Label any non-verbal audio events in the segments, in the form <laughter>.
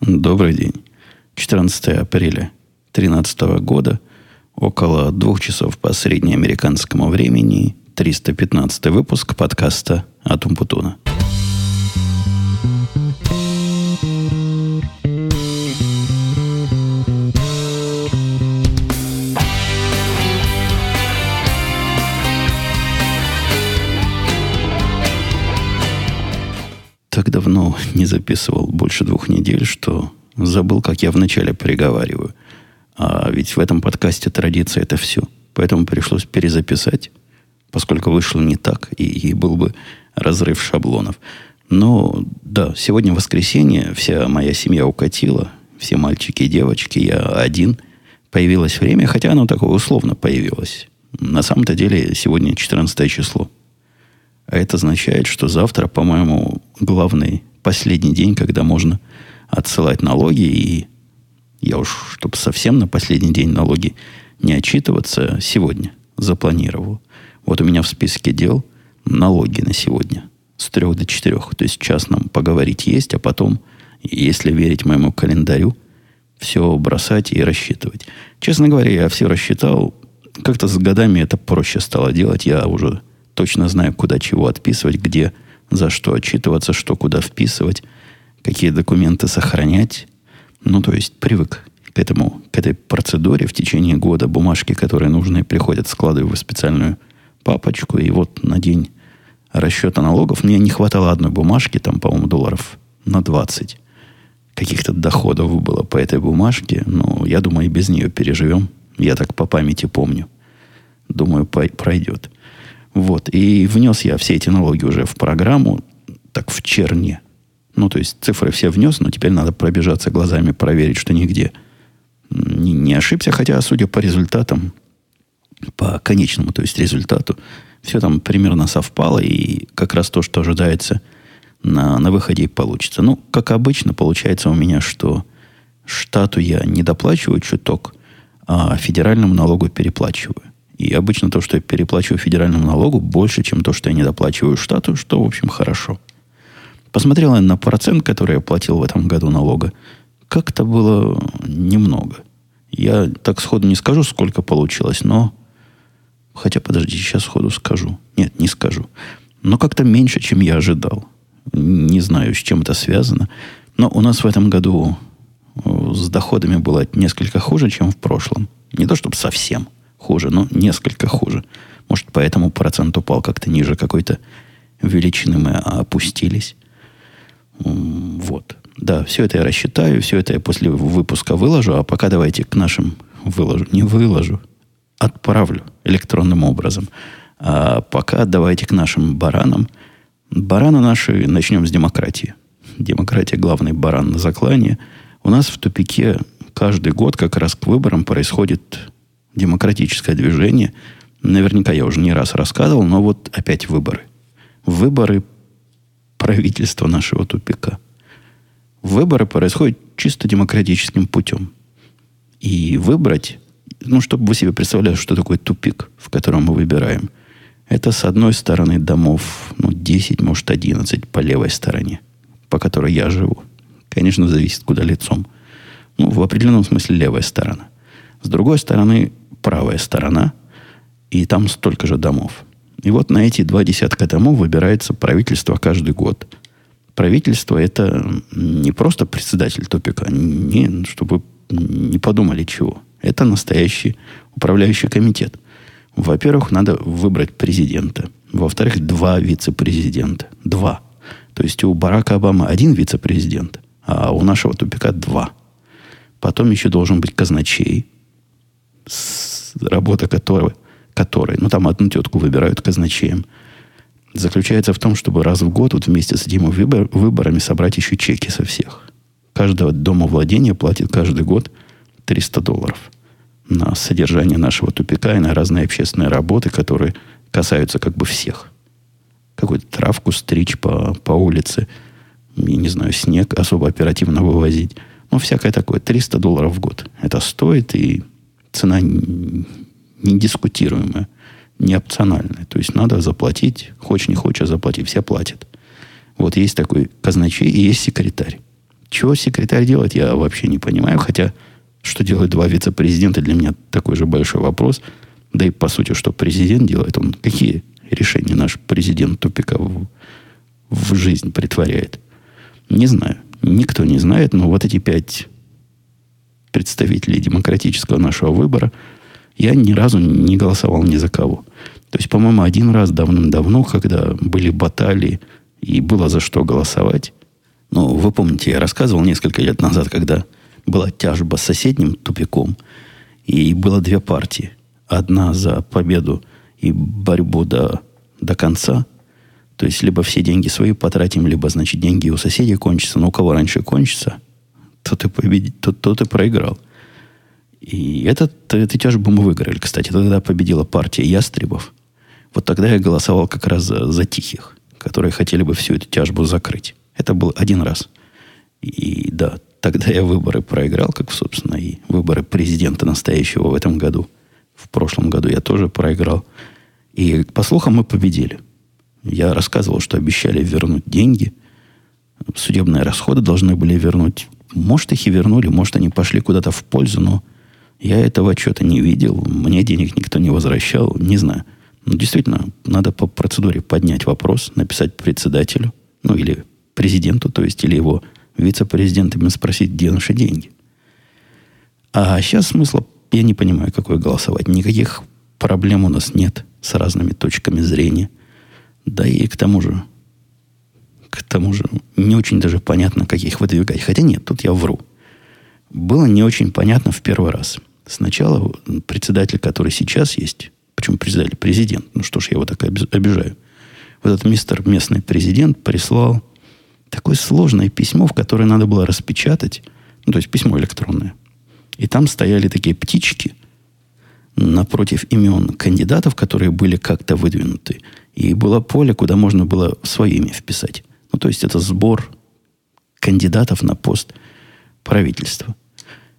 Добрый день. 14 апреля 2013 года, около двух часов по среднеамериканскому времени, 315 выпуск подкаста от Умпутуна. Так давно не записывал, больше двух недель, что забыл, как я вначале приговариваю. А ведь в этом подкасте традиция это все. Поэтому пришлось перезаписать, поскольку вышло не так, и, и был бы разрыв шаблонов. Но да, сегодня воскресенье, вся моя семья укатила, все мальчики и девочки, я один. Появилось время, хотя оно такое условно появилось. На самом-то деле сегодня 14 число. А это означает, что завтра, по-моему, главный, последний день, когда можно отсылать налоги. И я уж, чтобы совсем на последний день налоги не отчитываться, сегодня запланировал. Вот у меня в списке дел налоги на сегодня с трех до четырех. То есть час нам поговорить есть, а потом, если верить моему календарю, все бросать и рассчитывать. Честно говоря, я все рассчитал. Как-то с годами это проще стало делать. Я уже точно знаю, куда чего отписывать, где за что отчитываться, что куда вписывать, какие документы сохранять. Ну, то есть привык к этому, к этой процедуре в течение года бумажки, которые нужны, приходят, складываю в специальную папочку, и вот на день расчета налогов мне не хватало одной бумажки, там, по-моему, долларов на 20 каких-то доходов было по этой бумажке, но я думаю, и без нее переживем. Я так по памяти помню. Думаю, пройдет. Вот. И внес я все эти налоги уже в программу, так в черне. Ну, то есть цифры все внес, но теперь надо пробежаться глазами, проверить, что нигде не, не ошибся. Хотя, судя по результатам, по конечному, то есть результату, все там примерно совпало, и как раз то, что ожидается на, на выходе и получится. Ну, как обычно, получается у меня, что штату я не доплачиваю чуток, а федеральному налогу переплачиваю. И обычно то, что я переплачиваю федеральному налогу, больше, чем то, что я не доплачиваю штату, что, в общем, хорошо. Посмотрел я на процент, который я платил в этом году налога. Как-то было немного. Я так сходу не скажу, сколько получилось, но... Хотя, подождите, сейчас сходу скажу. Нет, не скажу. Но как-то меньше, чем я ожидал. Не знаю, с чем это связано. Но у нас в этом году э, с доходами было несколько хуже, чем в прошлом. Не то, чтобы совсем хуже, но несколько хуже. Может, поэтому процент упал как-то ниже какой-то величины мы опустились. Вот. Да, все это я рассчитаю, все это я после выпуска выложу, а пока давайте к нашим выложу. Не выложу, отправлю электронным образом. А пока давайте к нашим баранам. Бараны наши начнем с демократии. Демократия главный баран на заклане. У нас в тупике каждый год как раз к выборам происходит демократическое движение. Наверняка я уже не раз рассказывал, но вот опять выборы. Выборы правительства нашего тупика. Выборы происходят чисто демократическим путем. И выбрать, ну, чтобы вы себе представляли, что такое тупик, в котором мы выбираем, это с одной стороны домов, ну, 10, может, 11 по левой стороне, по которой я живу. Конечно, зависит, куда лицом. Ну, в определенном смысле левая сторона. С другой стороны, правая сторона, и там столько же домов. И вот на эти два десятка домов выбирается правительство каждый год. Правительство это не просто председатель топика, не, чтобы не подумали чего. Это настоящий управляющий комитет. Во-первых, надо выбрать президента. Во-вторых, два вице-президента. Два. То есть у Барака Обамы один вице-президент, а у нашего тупика два. Потом еще должен быть казначей, работа которой, которой, ну там одну тетку выбирают казначеем, заключается в том, чтобы раз в год вот вместе с этими выбор, выборами собрать еще чеки со всех. Каждого дома владения платит каждый год 300 долларов на содержание нашего тупика и на разные общественные работы, которые касаются как бы всех. Какую-то травку стричь по, по улице, я не знаю, снег особо оперативно вывозить. Ну, всякое такое. 300 долларов в год. Это стоит, и цена недискутируемая, не опциональная. То есть надо заплатить, хочешь не хочешь, заплати, все платят. Вот есть такой казначей и есть секретарь. Чего секретарь делает, я вообще не понимаю. Хотя, что делают два вице-президента, для меня такой же большой вопрос. Да и, по сути, что президент делает, он какие решения наш президент тупика в, в жизнь притворяет. Не знаю. Никто не знает, но вот эти пять представителей демократического нашего выбора я ни разу не голосовал ни за кого. То есть, по-моему, один раз давным-давно, когда были баталии и было за что голосовать, ну, вы помните, я рассказывал несколько лет назад, когда была тяжба с соседним тупиком, и было две партии. Одна за победу и борьбу до, до конца. То есть, либо все деньги свои потратим, либо, значит, деньги у соседей кончатся. Но у кого раньше кончится, тот и, победит, тот, тот и проиграл. И этот, эту тяжбу мы выиграли. Кстати, тогда победила партия ястребов. Вот тогда я голосовал как раз за, за тихих, которые хотели бы всю эту тяжбу закрыть. Это был один раз. И да, тогда я выборы проиграл, как, собственно, и выборы президента настоящего в этом году. В прошлом году я тоже проиграл. И, по слухам, мы победили. Я рассказывал, что обещали вернуть деньги. Судебные расходы должны были вернуть. Может, их и вернули, может, они пошли куда-то в пользу, но я этого что-то не видел. Мне денег никто не возвращал. Не знаю. Но действительно, надо по процедуре поднять вопрос, написать председателю, ну или президенту, то есть, или его вице-президентам спросить, где наши деньги. А сейчас смысла я не понимаю, какой голосовать. Никаких проблем у нас нет с разными точками зрения. Да и к тому же, к тому же, не очень даже понятно, как их выдвигать. Хотя нет, тут я вру. Было не очень понятно в первый раз. Сначала председатель, который сейчас есть, почему председатель, президент, ну что ж, я его так обижаю. Вот этот мистер местный президент прислал такое сложное письмо, в которое надо было распечатать, ну, то есть письмо электронное. И там стояли такие птички напротив имен кандидатов, которые были как-то выдвинуты. И было поле, куда можно было свое имя вписать. Ну, то есть это сбор кандидатов на пост правительства.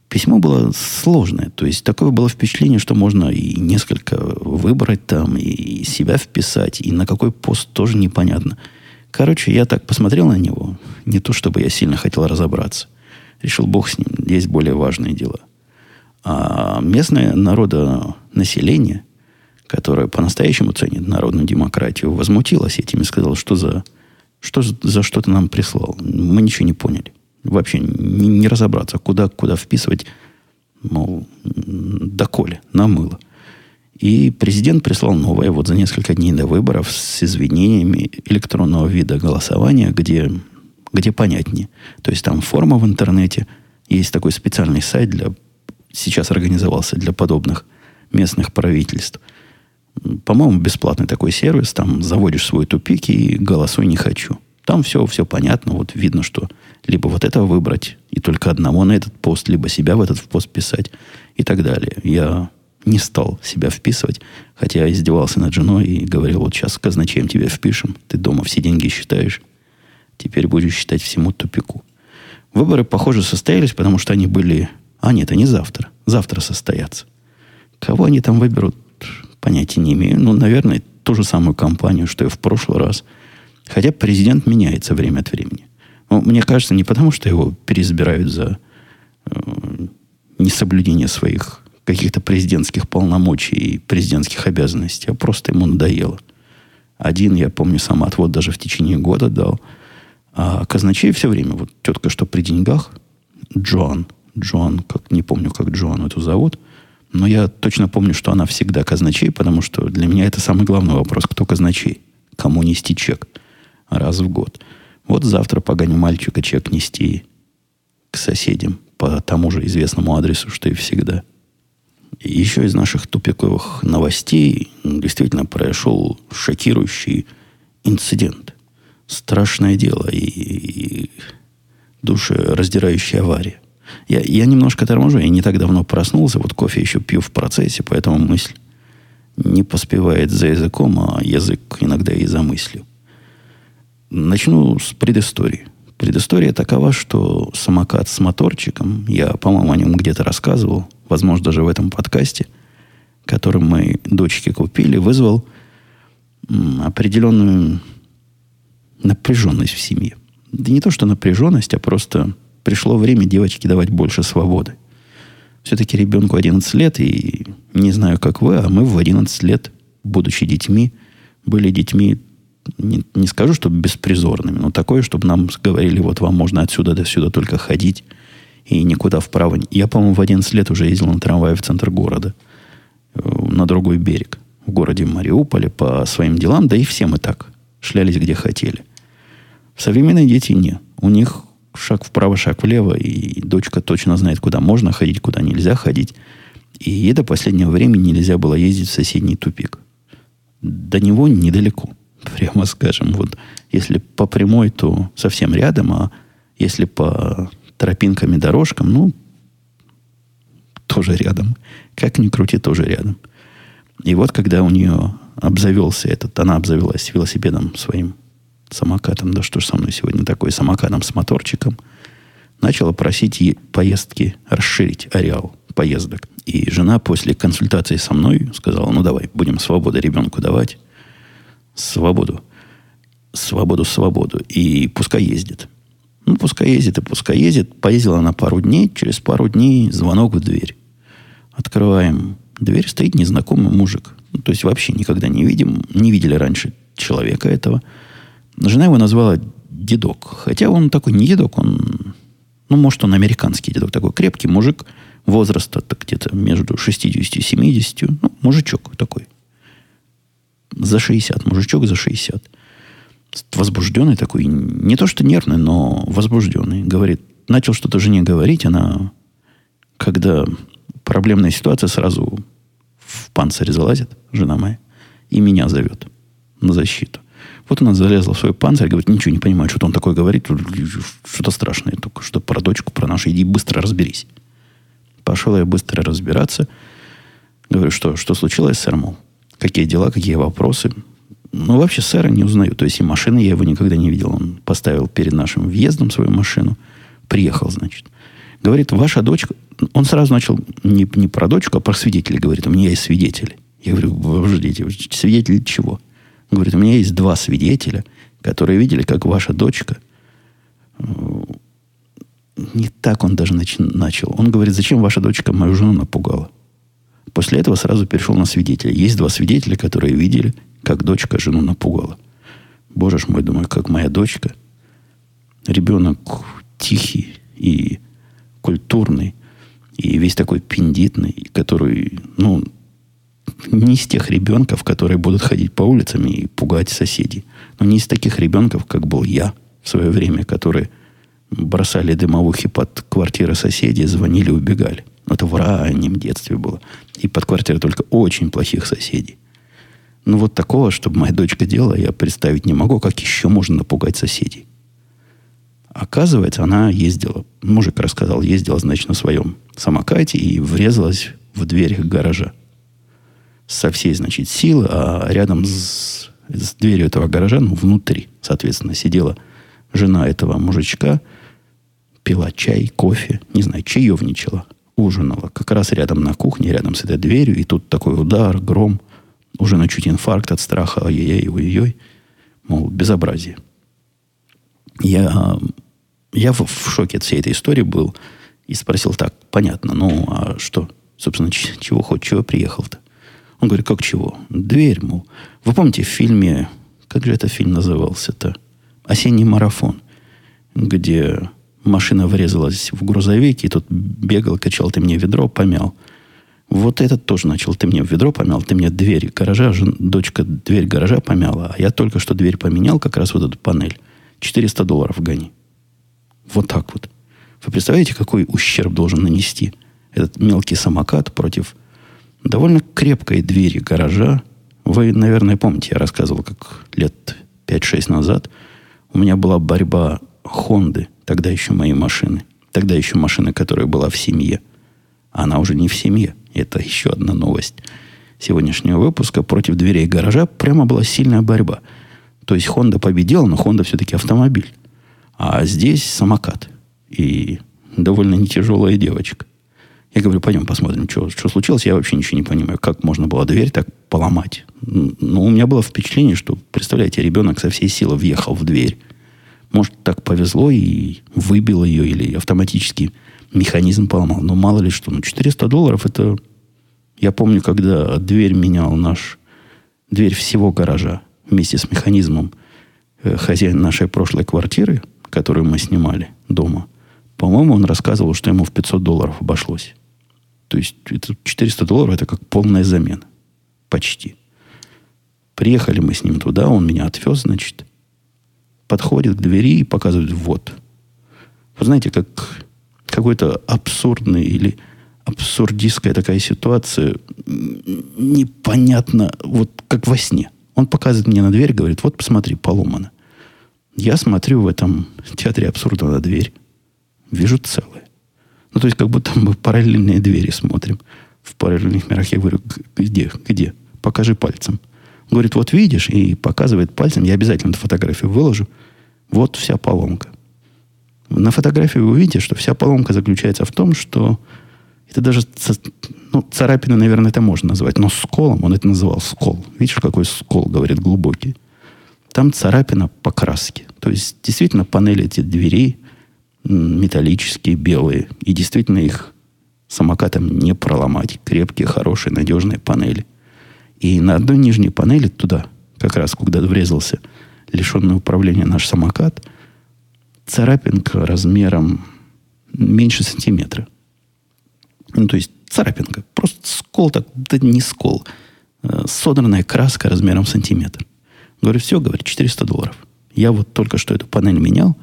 Письмо было сложное. То есть такое было впечатление, что можно и несколько выбрать там, и себя вписать, и на какой пост тоже непонятно – Короче, я так посмотрел на него. Не то, чтобы я сильно хотел разобраться. Решил, бог с ним, есть более важные дела. А местное народонаселение, которое по-настоящему ценит народную демократию, возмутилось этим и сказал, что за, что за что ты нам прислал. Мы ничего не поняли. Вообще не, не разобраться, куда, куда вписывать, мол, доколе, на мыло. И президент прислал новое вот за несколько дней до выборов с извинениями электронного вида голосования, где, где понятнее. То есть там форма в интернете, есть такой специальный сайт для сейчас организовался для подобных местных правительств. По-моему, бесплатный такой сервис. Там заводишь свой тупик и голосуй не хочу. Там все, все понятно. Вот видно, что либо вот этого выбрать и только одного на этот пост, либо себя в этот пост писать и так далее. Я не стал себя вписывать, хотя издевался над женой и говорил, вот сейчас казначеем тебя впишем, ты дома все деньги считаешь, теперь будешь считать всему тупику. Выборы, похоже, состоялись, потому что они были... А нет, они завтра. Завтра состоятся. Кого они там выберут, понятия не имею. Ну, наверное, ту же самую компанию, что и в прошлый раз. Хотя президент меняется время от времени. Но мне кажется, не потому, что его переизбирают за э, несоблюдение своих каких-то президентских полномочий и президентских обязанностей, а просто ему надоело. Один, я помню, сам отвод даже в течение года дал. А казначей все время, вот тетка, что при деньгах, Джоан, Джоан, как, не помню, как Джоан эту зовут, но я точно помню, что она всегда казначей, потому что для меня это самый главный вопрос, кто казначей, кому нести чек раз в год. Вот завтра погоню мальчика чек нести к соседям по тому же известному адресу, что и всегда – еще из наших тупиковых новостей действительно произошел шокирующий инцидент. Страшное дело и, и душераздирающая авария. Я, я немножко торможу, я не так давно проснулся, вот кофе еще пью в процессе, поэтому мысль не поспевает за языком, а язык иногда и за мыслью. Начну с предыстории. Предыстория такова, что самокат с моторчиком, я, по-моему, о нем где-то рассказывал, возможно, даже в этом подкасте, который мы дочке купили, вызвал определенную напряженность в семье. Да не то, что напряженность, а просто пришло время девочке давать больше свободы. Все-таки ребенку 11 лет, и не знаю, как вы, а мы в 11 лет, будучи детьми, были детьми, не, не скажу, что беспризорными, но такое, чтобы нам говорили, вот вам можно отсюда до сюда только ходить, и никуда вправо. Я, по-моему, в 11 лет уже ездил на трамвае в центр города, э, на другой берег, в городе Мариуполе по своим делам, да и все мы так шлялись, где хотели. Современные дети нет. У них шаг вправо, шаг влево, и дочка точно знает, куда можно ходить, куда нельзя ходить. И до последнего времени нельзя было ездить в соседний тупик. До него недалеко, <laughs> прямо скажем. Вот если по прямой, то совсем рядом, а если по тропинкам и дорожкам, ну, тоже рядом. Как ни крути, тоже рядом. И вот когда у нее обзавелся этот, она обзавелась велосипедом своим самокатом, да что ж со мной сегодня такой, самокатом с моторчиком, начала просить поездки расширить ареал поездок. И жена после консультации со мной сказала, ну давай, будем свободу ребенку давать. Свободу. Свободу, свободу. И пускай ездит. Ну, пускай ездит и пускай ездит. Поездила она пару дней. Через пару дней звонок в дверь. Открываем. Дверь стоит незнакомый мужик. Ну, то есть вообще никогда не видим. Не видели раньше человека этого. Жена его назвала дедок. Хотя он такой не дедок, он... Ну, может, он американский дедок. Такой крепкий мужик возраста где-то между 60 и 70. Ну, мужичок такой. За 60. Мужичок за 60. Возбужденный такой. Не то, что нервный, но возбужденный. Говорит, начал что-то жене говорить. Она, когда проблемная ситуация, сразу в панцирь залазит, жена моя, и меня зовет на защиту. Вот она залезла в свой панцирь, говорит, ничего не понимает, что он такое говорит, что-то страшное только, что про дочку, про нашу, иди быстро разберись. Пошел я быстро разбираться. Говорю, что, что случилось, сэр, мол? Какие дела, какие вопросы? Ну, вообще, сэра не узнаю. То есть, и машины я его никогда не видел. Он поставил перед нашим въездом свою машину. Приехал, значит. Говорит, ваша дочка... Он сразу начал не, не про дочку, а про свидетелей. Говорит, у меня есть свидетели. Я говорю, подождите, свидетели чего? Говорит, у меня есть два свидетеля, которые видели, как ваша дочка... Э, не так он даже нач... начал. Он говорит, зачем ваша дочка мою жену напугала? После этого сразу перешел на свидетеля. Есть два свидетеля, которые видели, как дочка жену напугала. Боже ж мой, думаю, как моя дочка. Ребенок тихий и культурный, и весь такой пиндитный, который, ну, не из тех ребенков, которые будут ходить по улицам и пугать соседей. Но не из таких ребенков, как был я в свое время, которые бросали дымовухи под квартиры соседей, звонили, убегали. Это в раннем детстве было. И под квартиры только очень плохих соседей. Ну, вот такого, чтобы моя дочка делала, я представить не могу, как еще можно напугать соседей. Оказывается, она ездила, мужик рассказал, ездила, значит, на своем самокате и врезалась в дверь гаража со всей, значит, силы, а рядом с, с дверью этого гаража, ну, внутри, соответственно, сидела жена этого мужичка, пила чай, кофе, не знаю, чаевничала, ужинала. Как раз рядом на кухне, рядом с этой дверью, и тут такой удар, гром, уже на чуть инфаркт от страха, ой-ой-ой, ой-ой, мол, безобразие. Я, я в, в шоке от всей этой истории был и спросил так, понятно, ну, а что, собственно, чего хоть, чего приехал-то? Он говорит, как чего? Дверь, мол. Вы помните в фильме, как же этот фильм назывался-то? «Осенний марафон», где машина врезалась в грузовик, и тот бегал, качал, ты мне ведро помял. Вот этот тоже начал, ты мне ведро помял, ты мне дверь гаража, жен, дочка дверь гаража помяла, а я только что дверь поменял, как раз вот эту панель. 400 долларов гони. Вот так вот. Вы представляете, какой ущерб должен нанести этот мелкий самокат против довольно крепкой двери гаража. Вы, наверное, помните, я рассказывал, как лет 5-6 назад у меня была борьба Хонды, тогда еще моей машины. Тогда еще машина, которая была в семье. Она уже не в семье. Это еще одна новость сегодняшнего выпуска. Против дверей гаража прямо была сильная борьба. То есть Honda победила, но Honda все-таки автомобиль. А здесь самокат. И довольно не тяжелая девочка. Я говорю, пойдем посмотрим, что, что случилось. Я вообще ничего не понимаю, как можно было дверь так поломать. Ну, у меня было впечатление, что, представляете, ребенок со всей силы въехал в дверь. Может, так повезло и выбил ее, или автоматически механизм поломал. Но мало ли что. Ну, 400 долларов это... Я помню, когда дверь менял наш... Дверь всего гаража вместе с механизмом э, хозяин нашей прошлой квартиры, которую мы снимали дома, по-моему, он рассказывал, что ему в 500 долларов обошлось. То есть это 400 долларов это как полная замена. Почти. Приехали мы с ним туда, он меня отвез, значит. Подходит к двери и показывает, вот. Вы знаете, как какой-то абсурдный или абсурдистская такая ситуация, непонятно, вот как во сне. Он показывает мне на дверь, говорит, вот посмотри, поломано. Я смотрю в этом театре абсурда на дверь, вижу целое. Ну, то есть, как будто мы параллельные двери смотрим. В параллельных мирах я говорю, где, где? Покажи пальцем. Говорит, вот видишь, и показывает пальцем, я обязательно эту фотографию выложу. Вот вся поломка. На фотографии вы увидите, что вся поломка заключается в том, что это даже ну, царапины, наверное, это можно назвать, но сколом он это называл скол. Видишь, какой скол, говорит, глубокий. Там царапина по краске. То есть, действительно, панели эти дверей металлические, белые. И действительно их самокатом не проломать. Крепкие, хорошие, надежные панели. И на одной нижней панели туда, как раз когда врезался лишенный управления наш самокат, царапинка размером меньше сантиметра. Ну, то есть царапинка. Просто скол так, да не скол. Э, содранная краска размером сантиметр. Говорю, все, говорит, 400 долларов. Я вот только что эту панель менял.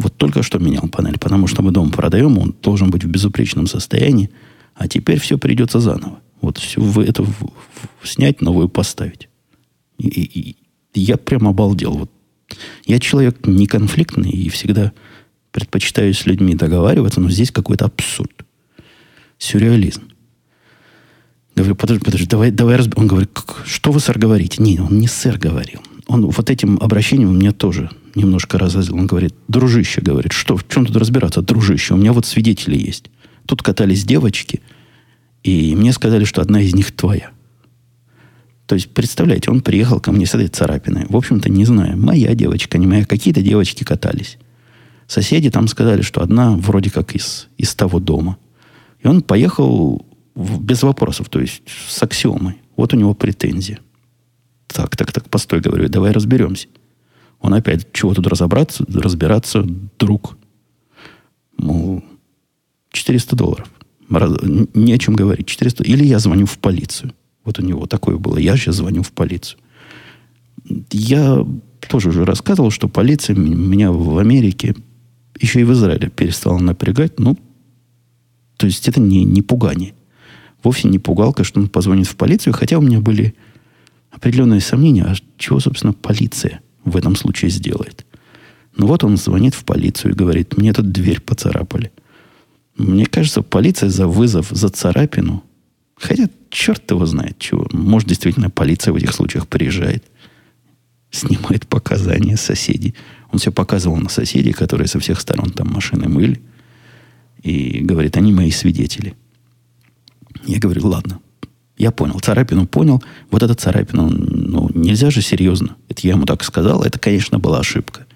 Вот только что менял панель. Потому что мы дом продаем, он должен быть в безупречном состоянии. А теперь все придется заново. Вот все в это в, в, снять, новую поставить. И, и, и я прям обалдел. Вот. Я человек не конфликтный и всегда предпочитаю с людьми договариваться, но здесь какой-то абсурд. Сюрреализм. Говорю, подожди, подожди, давай, давай разб... Он говорит, что вы, сэр, говорите? Не, он не сэр говорил. Он вот этим обращением меня тоже немножко разозлил. Он говорит, дружище, говорит, что, в чем тут разбираться, дружище? У меня вот свидетели есть. Тут катались девочки – и мне сказали, что одна из них твоя. То есть, представляете, он приехал ко мне с этой царапиной. В общем-то, не знаю, моя девочка, не моя. Какие-то девочки катались. Соседи там сказали, что одна вроде как из, из того дома. И он поехал в, без вопросов, то есть с аксиомой. Вот у него претензия. Так, так, так, постой, говорю, давай разберемся. Он опять, чего тут разобраться, разбираться, друг. Мол, 400 долларов не о чем говорить. 400. Или я звоню в полицию. Вот у него такое было. Я сейчас звоню в полицию. Я тоже уже рассказывал, что полиция меня в Америке, еще и в Израиле перестала напрягать. Ну, то есть это не, не пугание. Вовсе не пугалка, что он позвонит в полицию, хотя у меня были определенные сомнения, а чего, собственно, полиция в этом случае сделает. Ну вот он звонит в полицию и говорит, мне тут дверь поцарапали. Мне кажется, полиция за вызов, за царапину, хотя черт его знает чего. Может, действительно, полиция в этих случаях приезжает, снимает показания соседей. Он все показывал на соседей, которые со всех сторон там машины мыли. И говорит, они мои свидетели. Я говорю, ладно, я понял, царапину понял. Вот эта царапина, ну, нельзя же серьезно. Это я ему так сказал. Это, конечно, была ошибка.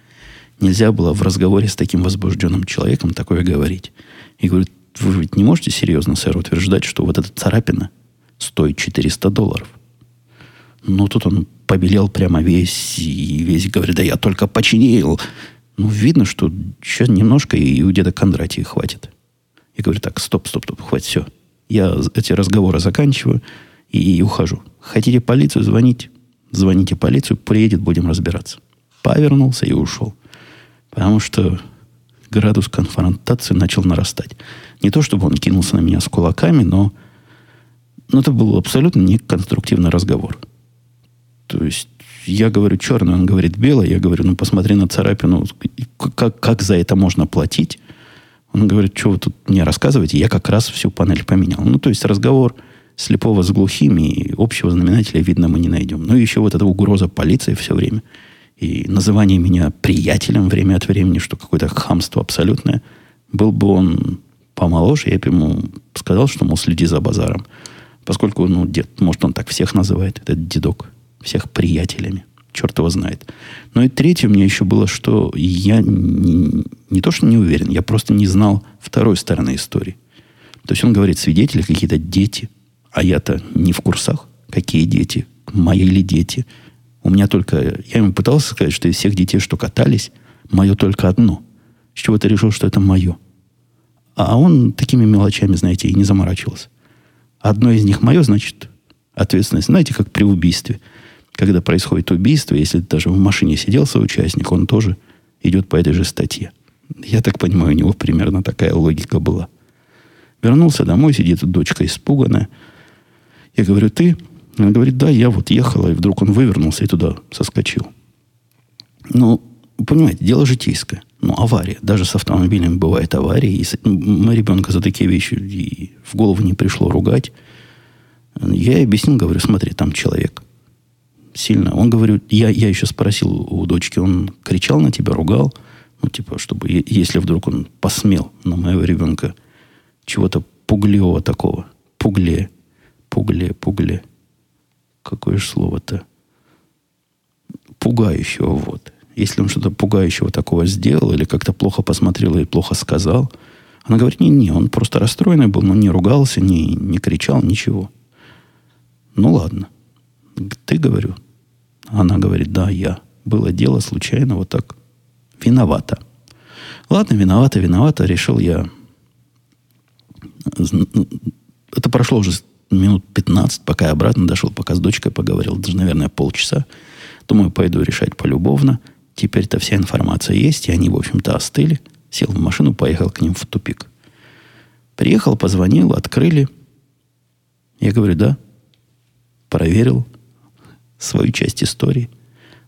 Нельзя было в разговоре с таким возбужденным человеком такое говорить. И говорит, вы ведь не можете серьезно, сэр, утверждать, что вот эта царапина стоит 400 долларов. Ну, тут он побелел прямо весь, и весь говорит, да я только починил. Ну, видно, что еще немножко, и у деда Кондратия хватит. Я говорю, так, стоп, стоп, стоп, хватит, все. Я эти разговоры заканчиваю и, ухожу. Хотите полицию звонить? Звоните полицию, приедет, будем разбираться. Повернулся и ушел. Потому что градус конфронтации начал нарастать. Не то, чтобы он кинулся на меня с кулаками, но, но это был абсолютно неконструктивный разговор. То есть я говорю черный, он говорит белый. Я говорю, ну посмотри на царапину, как, как за это можно платить. Он говорит, что вы тут мне рассказываете, я как раз всю панель поменял. Ну, то есть разговор слепого с глухими и общего знаменателя, видно, мы не найдем. Ну, и еще вот эта угроза полиции все время – и называние меня приятелем время от времени, что какое-то хамство абсолютное, был бы он помоложе, я бы ему сказал, что, мол, следи за базаром. Поскольку, ну, дед, может, он так всех называет, этот дедок, всех приятелями. Черт его знает. Но и третье мне еще было, что я не, не то, что не уверен, я просто не знал второй стороны истории. То есть он говорит, свидетели какие-то дети, а я-то не в курсах. Какие дети? Мои ли дети? У меня только... Я ему пытался сказать, что из всех детей, что катались, мое только одно. С чего ты решил, что это мое? А он такими мелочами, знаете, и не заморачивался. Одно из них мое, значит, ответственность. Знаете, как при убийстве. Когда происходит убийство, если даже в машине сидел соучастник, он тоже идет по этой же статье. Я так понимаю, у него примерно такая логика была. Вернулся домой, сидит дочка испуганная. Я говорю, ты? Она говорит, да, я вот ехала, и вдруг он вывернулся и туда соскочил. Ну, понимаете, дело житейское. Ну, авария. Даже с автомобилем бывает аварии. И мы ребенка за такие вещи и в голову не пришло ругать. Я объяснил, говорю, смотри, там человек. Сильно. Он говорит, я, я еще спросил у дочки, он кричал на тебя, ругал. Ну, типа, чтобы, если вдруг он посмел на моего ребенка чего-то пуглевого такого. Пугле. Пугле, пугле. Какое же слово-то? Пугающего, вот. Если он что-то пугающего такого сделал или как-то плохо посмотрел и плохо сказал, она говорит, не-не, он просто расстроенный был, но не ругался, не, не кричал, ничего. Ну ладно. Ты, говорю. Она говорит, да, я. Было дело случайно, вот так. Виновата. Ладно, виновата, виновата. Решил я... Это прошло уже минут 15, пока я обратно дошел, пока с дочкой поговорил. Даже, наверное, полчаса. Думаю, пойду решать полюбовно. Теперь-то вся информация есть, и они, в общем-то, остыли. Сел в машину, поехал к ним в тупик. Приехал, позвонил, открыли. Я говорю, да, проверил свою часть истории.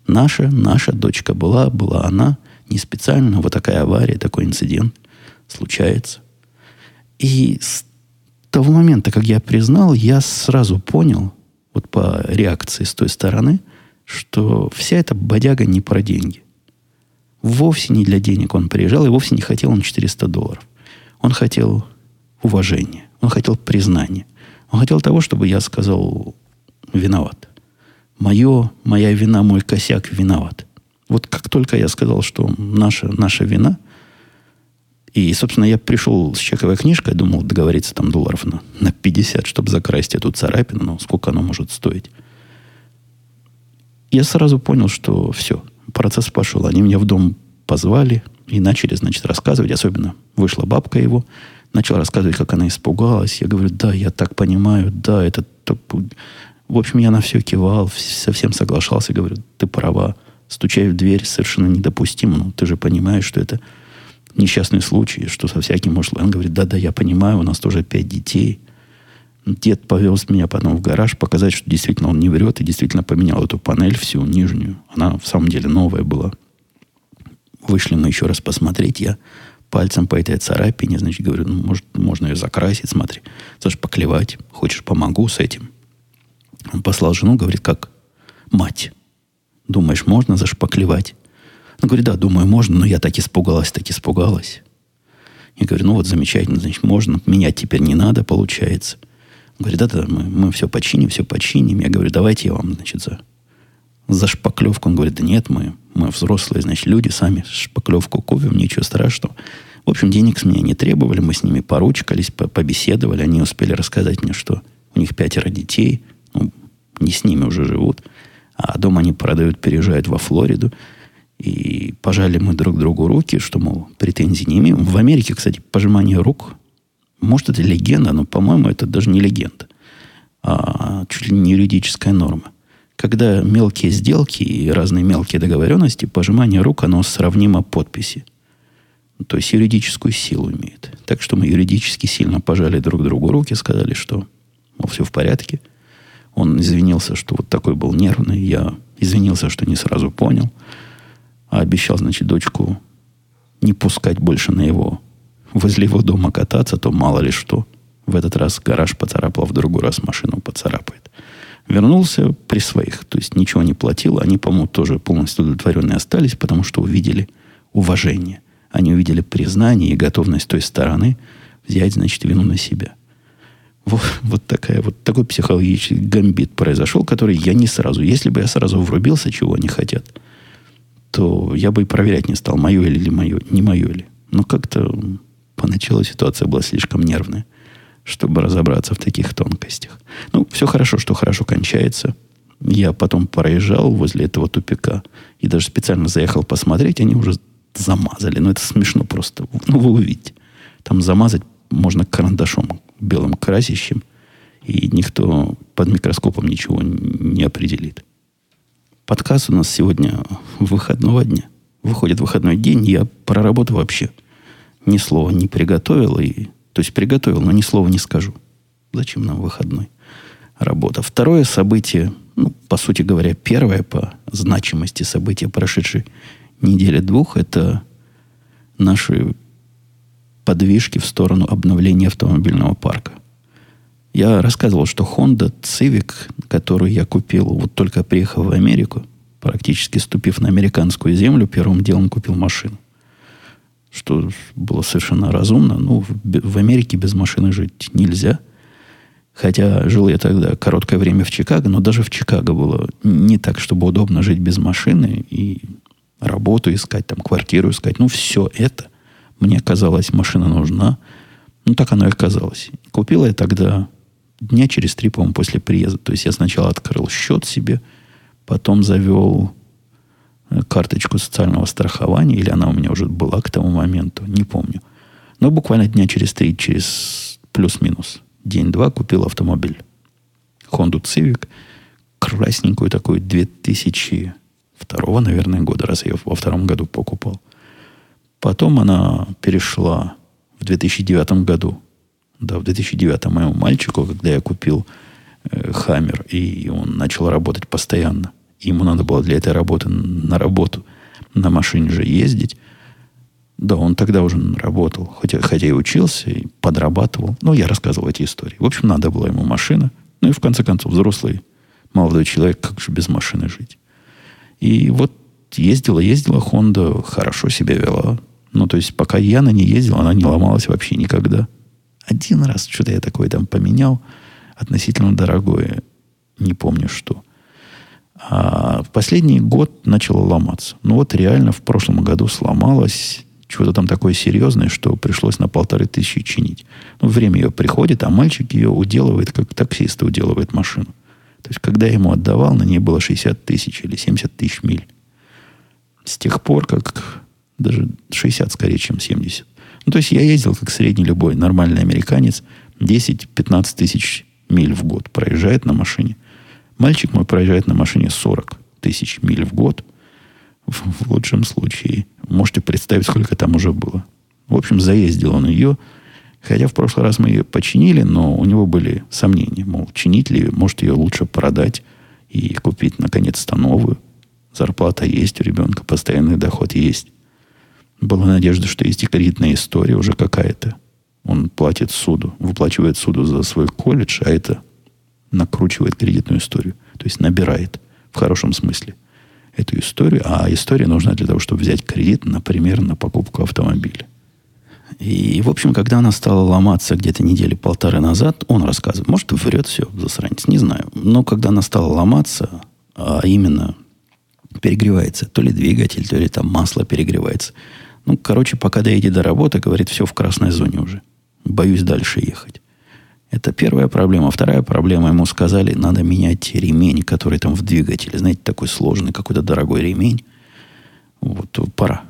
Наша, наша дочка была, была она. Не специально, вот такая авария, такой инцидент случается. И с того момента, как я признал, я сразу понял, вот по реакции с той стороны, что вся эта бодяга не про деньги. Вовсе не для денег он приезжал, и вовсе не хотел он 400 долларов. Он хотел уважения, он хотел признания. Он хотел того, чтобы я сказал, виноват. Мое, моя вина, мой косяк виноват. Вот как только я сказал, что наша, наша вина, и, собственно, я пришел с чековой книжкой, думал договориться там долларов на, на 50, чтобы закрасить эту царапину, но сколько оно может стоить. Я сразу понял, что все, процесс пошел. Они меня в дом позвали и начали, значит, рассказывать. Особенно вышла бабка его, начала рассказывать, как она испугалась. Я говорю, да, я так понимаю, да, это в общем, я на все кивал, совсем соглашался, говорю, ты права. Стучай в дверь совершенно недопустимо, но ты же понимаешь, что это несчастный случай, что со всяким может... Он говорит, да-да, я понимаю, у нас тоже пять детей. Дед повез меня потом в гараж показать, что действительно он не врет, и действительно поменял эту панель всю нижнюю. Она в самом деле новая была. Вышли мы еще раз посмотреть. Я пальцем по этой царапине, значит, говорю, ну, может, можно ее закрасить, смотри. Слушай, поклевать. Хочешь, помогу с этим? Он послал жену, говорит, как мать. Думаешь, можно зашпаклевать? Он говорит, да, думаю, можно, но я так испугалась, так испугалась. Я говорю, ну вот замечательно, значит, можно, менять теперь не надо, получается. Он говорит, да, да, мы, мы все починим, все починим. Я говорю, давайте я вам, значит, за, за шпаклевку. Он говорит, да нет, мы, мы взрослые, значит, люди, сами шпаклевку купим, ничего страшного. В общем, денег с меня не требовали, мы с ними поручкались, побеседовали, они успели рассказать мне, что у них пятеро детей – ну, не с ними уже живут, а дом они продают, переезжают во Флориду. И пожали мы друг другу руки, что, мол, претензий не имеем. В Америке, кстати, пожимание рук, может, это легенда, но, по-моему, это даже не легенда, а чуть ли не юридическая норма. Когда мелкие сделки и разные мелкие договоренности, пожимание рук, оно сравнимо подписи. То есть юридическую силу имеет. Так что мы юридически сильно пожали друг другу руки, сказали, что мол, все в порядке – он извинился, что вот такой был нервный. Я извинился, что не сразу понял. А обещал, значит, дочку не пускать больше на его возле его дома кататься, то мало ли что. В этот раз гараж поцарапал, в другой раз машину поцарапает. Вернулся при своих, то есть ничего не платил. Они, по-моему, тоже полностью удовлетворенные остались, потому что увидели уважение. Они увидели признание и готовность той стороны взять, значит, вину на себя. Вот, вот, такая, вот такой психологический гамбит произошел, который я не сразу. Если бы я сразу врубился, чего они хотят, то я бы и проверять не стал, мое или мое, не мое ли. Но как-то поначалу ситуация была слишком нервная, чтобы разобраться в таких тонкостях. Ну, все хорошо, что хорошо кончается. Я потом проезжал возле этого тупика и даже специально заехал посмотреть, они уже замазали. Ну, это смешно просто. Ну, вы увидите. Там замазать можно карандашом белым красящим, и никто под микроскопом ничего не определит. Подкаст у нас сегодня выходного дня. Выходит выходной день, я про работу вообще ни слова не приготовил. И, то есть приготовил, но ни слова не скажу. Зачем нам выходной? Работа. Второе событие, ну, по сути говоря, первое по значимости события прошедшей недели двух, это наши подвижки в сторону обновления автомобильного парка. Я рассказывал, что Honda Civic, которую я купил, вот только приехав в Америку, практически ступив на американскую землю, первым делом купил машину. Что было совершенно разумно. Ну, в, в Америке без машины жить нельзя. Хотя жил я тогда короткое время в Чикаго, но даже в Чикаго было не так, чтобы удобно жить без машины и работу искать, там, квартиру искать. Ну, все это мне казалось, машина нужна. Ну, так оно и оказалось. Купил я тогда дня через три, по-моему, после приезда. То есть я сначала открыл счет себе, потом завел э, карточку социального страхования, или она у меня уже была к тому моменту, не помню. Но буквально дня через три, через плюс-минус день-два купил автомобиль. Honda Civic, красненькую такую 2002, наверное, года, раз я ее во втором году покупал. Потом она перешла в 2009 году. Да, в 2009 моему мальчику, когда я купил э, Хаммер, и он начал работать постоянно. Ему надо было для этой работы на работу на машине же ездить. Да, он тогда уже работал, хотя, хотя и учился, и подрабатывал. Но я рассказывал эти истории. В общем, надо была ему машина. Ну и в конце концов, взрослый молодой человек, как же без машины жить? И вот ездила, ездила Honda, хорошо себя вела. Ну, то есть, пока я на ней ездил, она не ломалась вообще никогда. Один раз что-то я такое там поменял, относительно дорогое, не помню что. А в последний год начало ломаться. Ну вот реально в прошлом году сломалось чего-то там такое серьезное, что пришлось на полторы тысячи чинить. Ну, время ее приходит, а мальчик ее уделывает, как таксист уделывает машину. То есть, когда я ему отдавал, на ней было 60 тысяч или 70 тысяч миль с тех пор, как даже 60 скорее, чем 70. Ну, то есть я ездил, как средний любой нормальный американец, 10-15 тысяч миль в год проезжает на машине. Мальчик мой проезжает на машине 40 тысяч миль в год. В, в лучшем случае. Можете представить, сколько там уже было. В общем, заездил он ее. Хотя в прошлый раз мы ее починили, но у него были сомнения. Мол, чинить ли, может ее лучше продать и купить наконец-то новую. Зарплата есть у ребенка, постоянный доход есть. Была надежда, что есть и кредитная история уже какая-то. Он платит суду, выплачивает суду за свой колледж, а это накручивает кредитную историю. То есть набирает в хорошем смысле эту историю. А история нужна для того, чтобы взять кредит, например, на покупку автомобиля. И, в общем, когда она стала ломаться где-то недели полторы назад, он рассказывает, может, врет все, засранец, не знаю. Но когда она стала ломаться, а именно перегревается. То ли двигатель, то ли там масло перегревается. Ну, короче, пока доедет до работы, говорит, все в красной зоне уже. Боюсь дальше ехать. Это первая проблема. Вторая проблема, ему сказали, надо менять ремень, который там в двигателе. Знаете, такой сложный, какой-то дорогой ремень. Вот пора.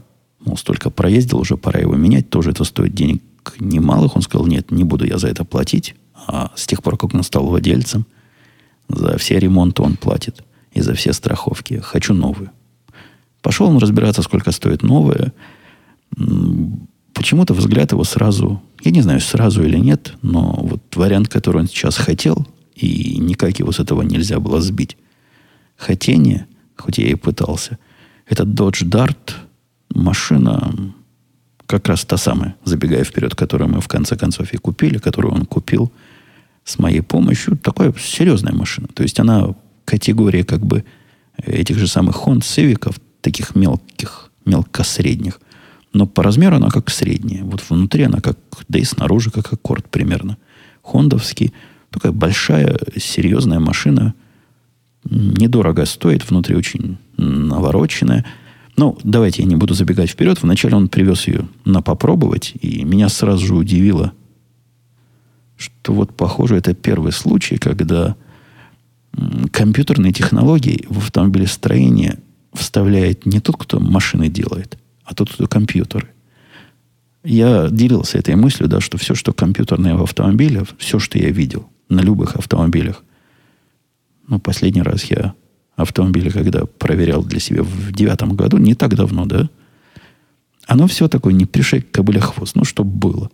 Мол, столько проездил, уже пора его менять. Тоже это стоит денег немалых. Он сказал, нет, не буду я за это платить. А с тех пор, как он стал владельцем, за все ремонты он платит и за все страховки. Хочу новую. Пошел он разбираться, сколько стоит новая. Почему-то взгляд его сразу, я не знаю, сразу или нет, но вот вариант, который он сейчас хотел, и никак его с этого нельзя было сбить. Хотение, хоть я и пытался, это Dodge Dart, машина, как раз та самая, забегая вперед, которую мы в конце концов и купили, которую он купил с моей помощью. Такая серьезная машина. То есть она категория как бы этих же самых Honda Civic, таких мелких, мелкосредних. Но по размеру она как средняя. Вот внутри она как, да и снаружи как аккорд примерно. хондовский. Такая большая, серьезная машина. Недорого стоит, внутри очень навороченная. Ну, давайте я не буду забегать вперед. Вначале он привез ее на попробовать, и меня сразу же удивило, что вот, похоже, это первый случай, когда компьютерные технологии в автомобилестроении вставляет не тот, кто машины делает, а тот, кто компьютеры. Я делился этой мыслью, да, что все, что компьютерное в автомобиле, все, что я видел на любых автомобилях, ну, последний раз я автомобили, когда проверял для себя в девятом году, не так давно, да, оно все такое не пришей кобыля хвост, ну, чтобы было.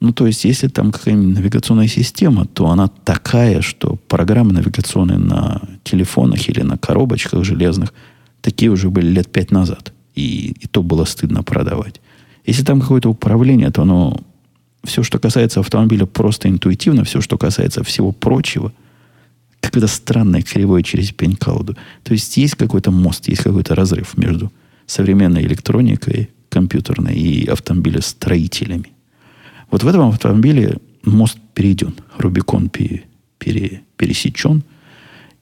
Ну, то есть, если там какая-нибудь навигационная система, то она такая, что программы навигационные на телефонах или на коробочках железных такие уже были лет пять назад. И, и то было стыдно продавать. Если там какое-то управление, то оно все, что касается автомобиля, просто интуитивно, все, что касается всего прочего, какое-то странное кривое через пень-колоду. То есть есть какой-то мост, есть какой-то разрыв между современной электроникой, компьютерной и автомобилестроителями. Вот в этом автомобиле мост перейден, Рубикон пере, пере, пересечен,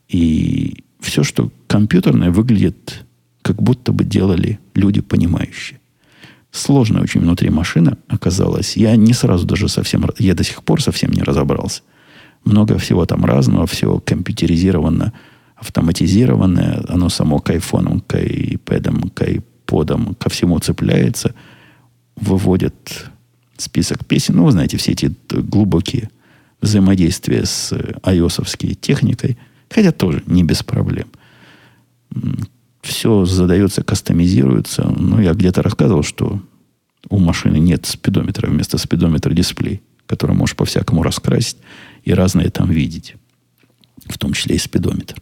и все, что компьютерное, выглядит как будто бы делали люди понимающие. Сложная очень внутри машина оказалась. Я не сразу даже совсем, я до сих пор совсем не разобрался. Много всего там разного, все компьютеризировано, автоматизированное, оно само к айфонам, к iPad, к iPod, ко всему цепляется, выводит список песен. Ну, вы знаете, все эти глубокие взаимодействия с ios техникой, хотя тоже не без проблем. Все задается, кастомизируется. Ну, я где-то рассказывал, что у машины нет спидометра, вместо спидометра дисплей, который можешь по-всякому раскрасить и разное там видеть. В том числе и спидометр.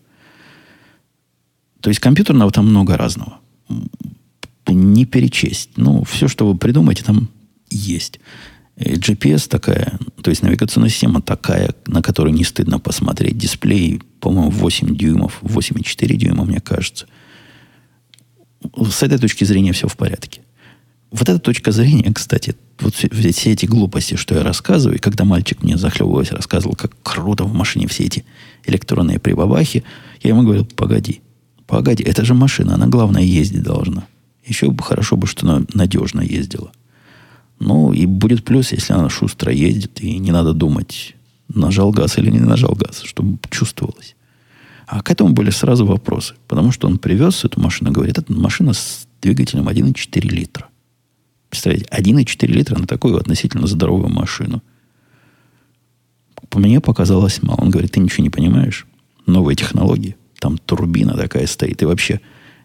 То есть компьютерного там много разного. Не перечесть. Ну, все, что вы придумаете, там есть. GPS такая, то есть навигационная система такая, на которую не стыдно посмотреть. Дисплей, по-моему, 8 дюймов, 8,4 дюйма, мне кажется. С этой точки зрения все в порядке. Вот эта точка зрения, кстати, вот все, все эти глупости, что я рассказываю, и когда мальчик мне захлебываясь рассказывал, как круто в машине все эти электронные прибабахи, я ему говорил, погоди, погоди, это же машина, она, главное, ездить должна. Еще бы хорошо бы, что она надежно ездила. Ну, и будет плюс, если она шустро ездит, и не надо думать, нажал газ или не нажал газ, чтобы чувствовалось. А к этому были сразу вопросы. Потому что он привез эту машину, говорит, это машина с двигателем 1,4 литра. Представляете, 1,4 литра на такую относительно здоровую машину. Мне показалось мало. Он говорит, ты ничего не понимаешь. Новые технологии. Там турбина такая стоит. И вообще,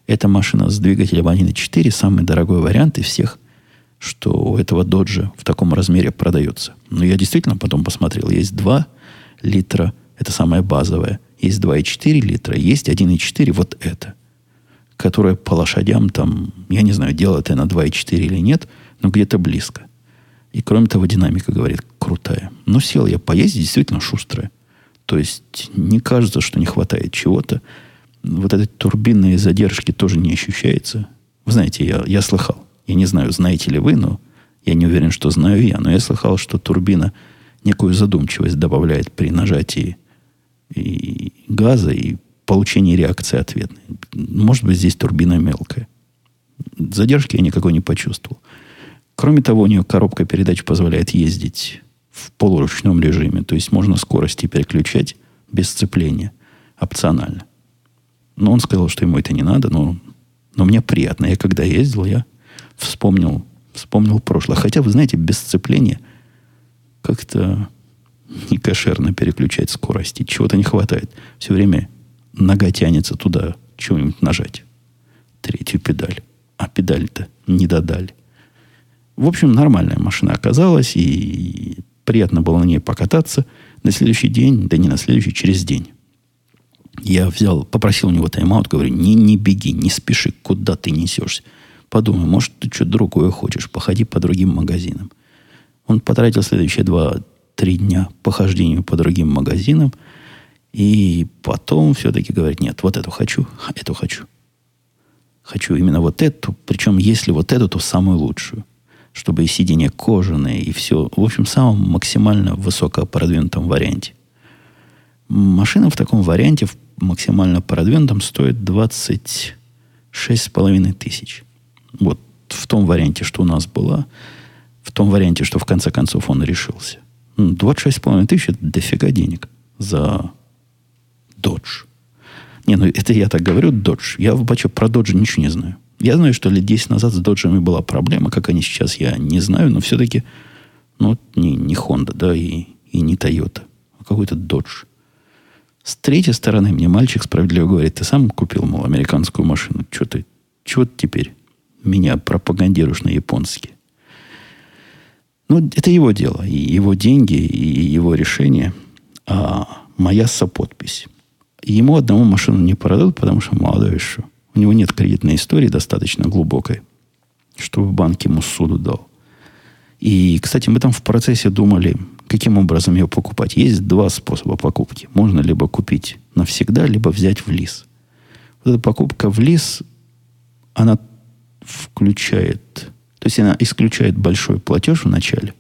эта машина с двигателем 1.4 самый дорогой вариант из всех, что у этого доджа в таком размере продается. Но я действительно потом посмотрел. Есть 2 литра, это самое базовое. Есть 2,4 литра, есть 1,4, вот это. Которое по лошадям там, я не знаю, делает это на 2,4 или нет – но где-то близко. И кроме того, динамика, говорит, крутая. Но сел я поездить, действительно шустрая. То есть не кажется, что не хватает чего-то. Вот этой турбинной задержки тоже не ощущается. Вы знаете, я, я слыхал. Я не знаю, знаете ли вы, но я не уверен, что знаю я. Но я слыхал, что турбина некую задумчивость добавляет при нажатии и газа и получении реакции ответной. Может быть, здесь турбина мелкая. Задержки я никакой не почувствовал. Кроме того, у нее коробка передач позволяет ездить в полуручном режиме. То есть можно скорости переключать без сцепления. Опционально. Но он сказал, что ему это не надо, но, но мне приятно. Я когда ездил, я вспомнил, вспомнил прошлое. Хотя, вы знаете, без сцепления как-то не кошерно переключать скорости. Чего-то не хватает. Все время нога тянется туда, чего-нибудь нажать. Третью педаль. А педаль-то не додали. В общем, нормальная машина оказалась, и приятно было на ней покататься. На следующий день, да не на следующий, через день. Я взял, попросил у него тайм-аут, говорю, не, не беги, не спеши, куда ты несешься. Подумай, может, ты что другое хочешь, походи по другим магазинам. Он потратил следующие два-три дня похождению по другим магазинам, и потом все-таки говорит, нет, вот эту хочу, эту хочу. Хочу именно вот эту, причем если вот эту, то самую лучшую. чтобы и сиденья кожаные, и все. В общем, в самом максимально высоко продвинутом варианте. Машина в таком варианте, в максимально продвинутом, стоит 26,5 тысяч. Вот в том варианте, что у нас была, в том варианте, что в конце концов он решился. 26,5 тысяч – это дофига денег за Dodge. Не, ну это я так говорю, Dodge. Я вообще про Dodge ничего не знаю. Я знаю, что лет 10 назад с доджами была проблема. Как они сейчас, я не знаю, но все-таки ну, не, не Honda, да, и, и не Toyota, а какой-то Dodge. С третьей стороны мне мальчик справедливо говорит, ты сам купил, мол, американскую машину. Что ты, чего теперь меня пропагандируешь на японский? Ну, это его дело, и его деньги, и его решение, а моя соподпись. Ему одному машину не продадут, потому что молодой еще. У него нет кредитной истории достаточно глубокой, чтобы банк ему суду дал. И, кстати, мы там в процессе думали, каким образом его покупать. Есть два способа покупки. Можно либо купить навсегда, либо взять в лис. Вот эта покупка в лис, она включает, то есть она исключает большой платеж в начале.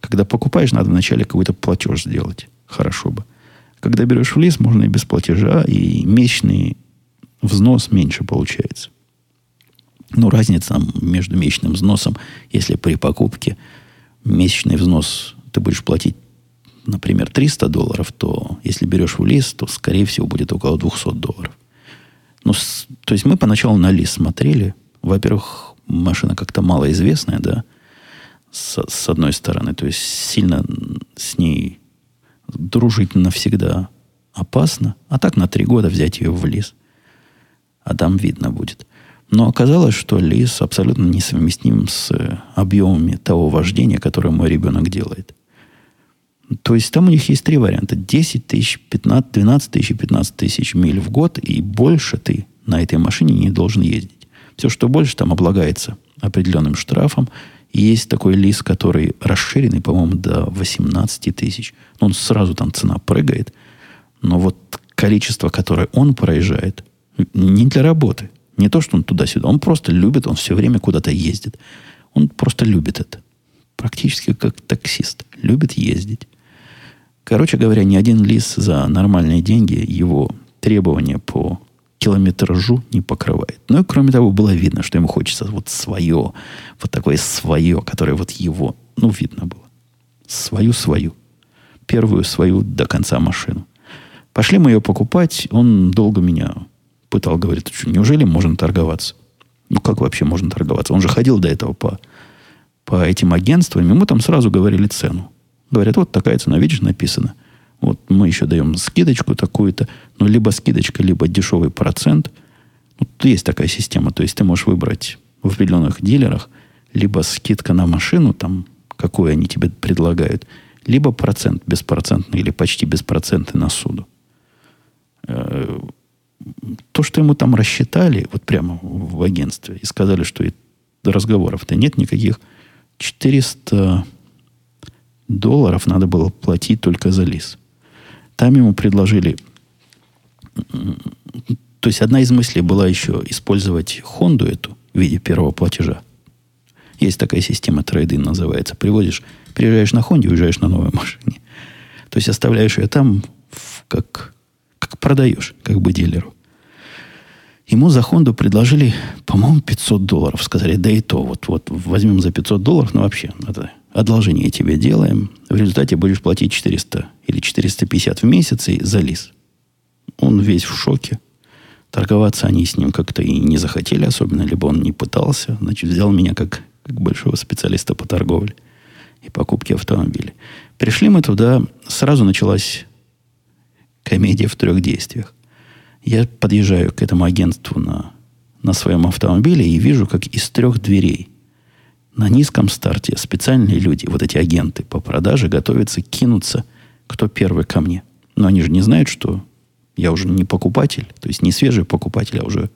Когда покупаешь, надо вначале какой-то платеж сделать. Хорошо бы. Когда берешь в лис, можно и без платежа, и месячный взнос меньше получается. Ну, разница между месячным взносом, если при покупке месячный взнос ты будешь платить, например, 300 долларов, то если берешь в лист, то, скорее всего, будет около 200 долларов. Ну, с, то есть мы поначалу на лист смотрели. Во-первых, машина как-то малоизвестная, да, с, с одной стороны. То есть сильно с ней дружить навсегда опасно. А так на три года взять ее в лист а там видно будет. Но оказалось, что лис абсолютно несовместим с э, объемами того вождения, которое мой ребенок делает. То есть там у них есть три варианта. 10 тысяч, 15, 12 тысяч и 15 тысяч миль в год, и больше ты на этой машине не должен ездить. Все, что больше, там облагается определенным штрафом. И есть такой лис, который расширенный, по-моему, до 18 тысяч. Ну, он сразу там цена прыгает. Но вот количество, которое он проезжает, не для работы. Не то, что он туда-сюда. Он просто любит, он все время куда-то ездит. Он просто любит это. Практически как таксист. Любит ездить. Короче говоря, ни один лис за нормальные деньги его требования по километражу не покрывает. Ну и кроме того, было видно, что ему хочется вот свое, вот такое свое, которое вот его, ну, видно было. Свою-свою. Первую свою до конца машину. Пошли мы ее покупать, он долго меня пытал, говорит, что неужели можно торговаться? Ну, как вообще можно торговаться? Он же ходил до этого по, по этим агентствам, ему там сразу говорили цену. Говорят, вот такая цена, видишь, написано. Вот мы еще даем скидочку такую-то, ну, либо скидочка, либо дешевый процент. Вот есть такая система. То есть ты можешь выбрать в определенных дилерах либо скидка на машину, там, какую они тебе предлагают, либо процент беспроцентный или почти беспроцентный на суду. Э, то, что ему там рассчитали, вот прямо в агентстве, и сказали, что разговоров-то нет никаких, 400 долларов надо было платить только за лис. Там ему предложили... То есть одна из мыслей была еще использовать Хонду эту в виде первого платежа. Есть такая система трейдин называется. Приводишь, приезжаешь на Хонде, уезжаешь на новой <laughs> машине. То есть оставляешь ее там как как продаешь, как бы дилеру. Ему за Хонду предложили, по-моему, 500 долларов. Сказали, да и то, вот, вот возьмем за 500 долларов, ну вообще, это одолжение тебе делаем. В результате будешь платить 400 или 450 в месяц и за лис. Он весь в шоке. Торговаться они с ним как-то и не захотели особенно, либо он не пытался. Значит, взял меня как, как большого специалиста по торговле и покупке автомобилей. Пришли мы туда, сразу началась комедия в трех действиях. Я подъезжаю к этому агентству на, на своем автомобиле и вижу, как из трех дверей на низком старте специальные люди, вот эти агенты по продаже, готовятся кинуться, кто первый ко мне. Но они же не знают, что я уже не покупатель, то есть не свежий покупатель, а уже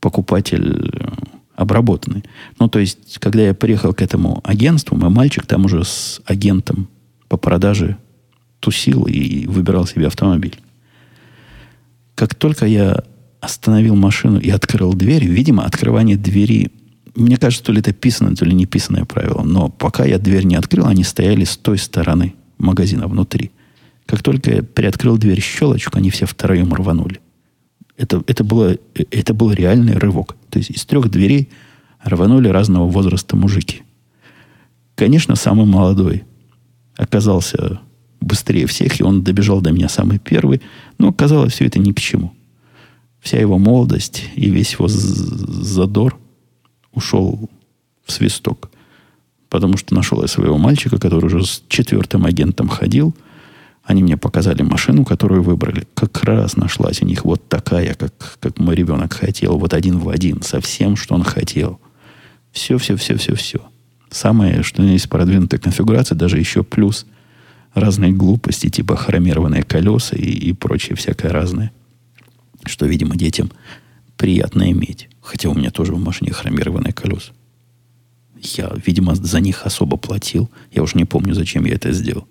покупатель э, обработанный. Ну, то есть, когда я приехал к этому агентству, мой мальчик там уже с агентом по продаже тусил и выбирал себе автомобиль. Как только я остановил машину и открыл дверь, видимо, открывание двери мне кажется, то ли это писанное, то ли не писанное правило. Но пока я дверь не открыл, они стояли с той стороны магазина внутри. Как только я приоткрыл дверь щелочку, они все втроем рванули. Это, это, было, это был реальный рывок. То есть из трех дверей рванули разного возраста мужики. Конечно, самый молодой оказался быстрее всех, и он добежал до меня самый первый. Но оказалось все это ни к чему. Вся его молодость и весь его задор ушел в свисток. Потому что нашел я своего мальчика, который уже с четвертым агентом ходил. Они мне показали машину, которую выбрали. Как раз нашлась у них вот такая, как, как мой ребенок хотел. Вот один в один. Со всем, что он хотел. Все, все, все, все, все. Самое, что есть продвинутая конфигурация, даже еще плюс разные глупости, типа хромированные колеса и, и прочее всякое разное. Что, видимо, детям приятно иметь. Хотя у меня тоже в машине хромированные колеса. Я, видимо, за них особо платил. Я уже не помню, зачем я это сделал.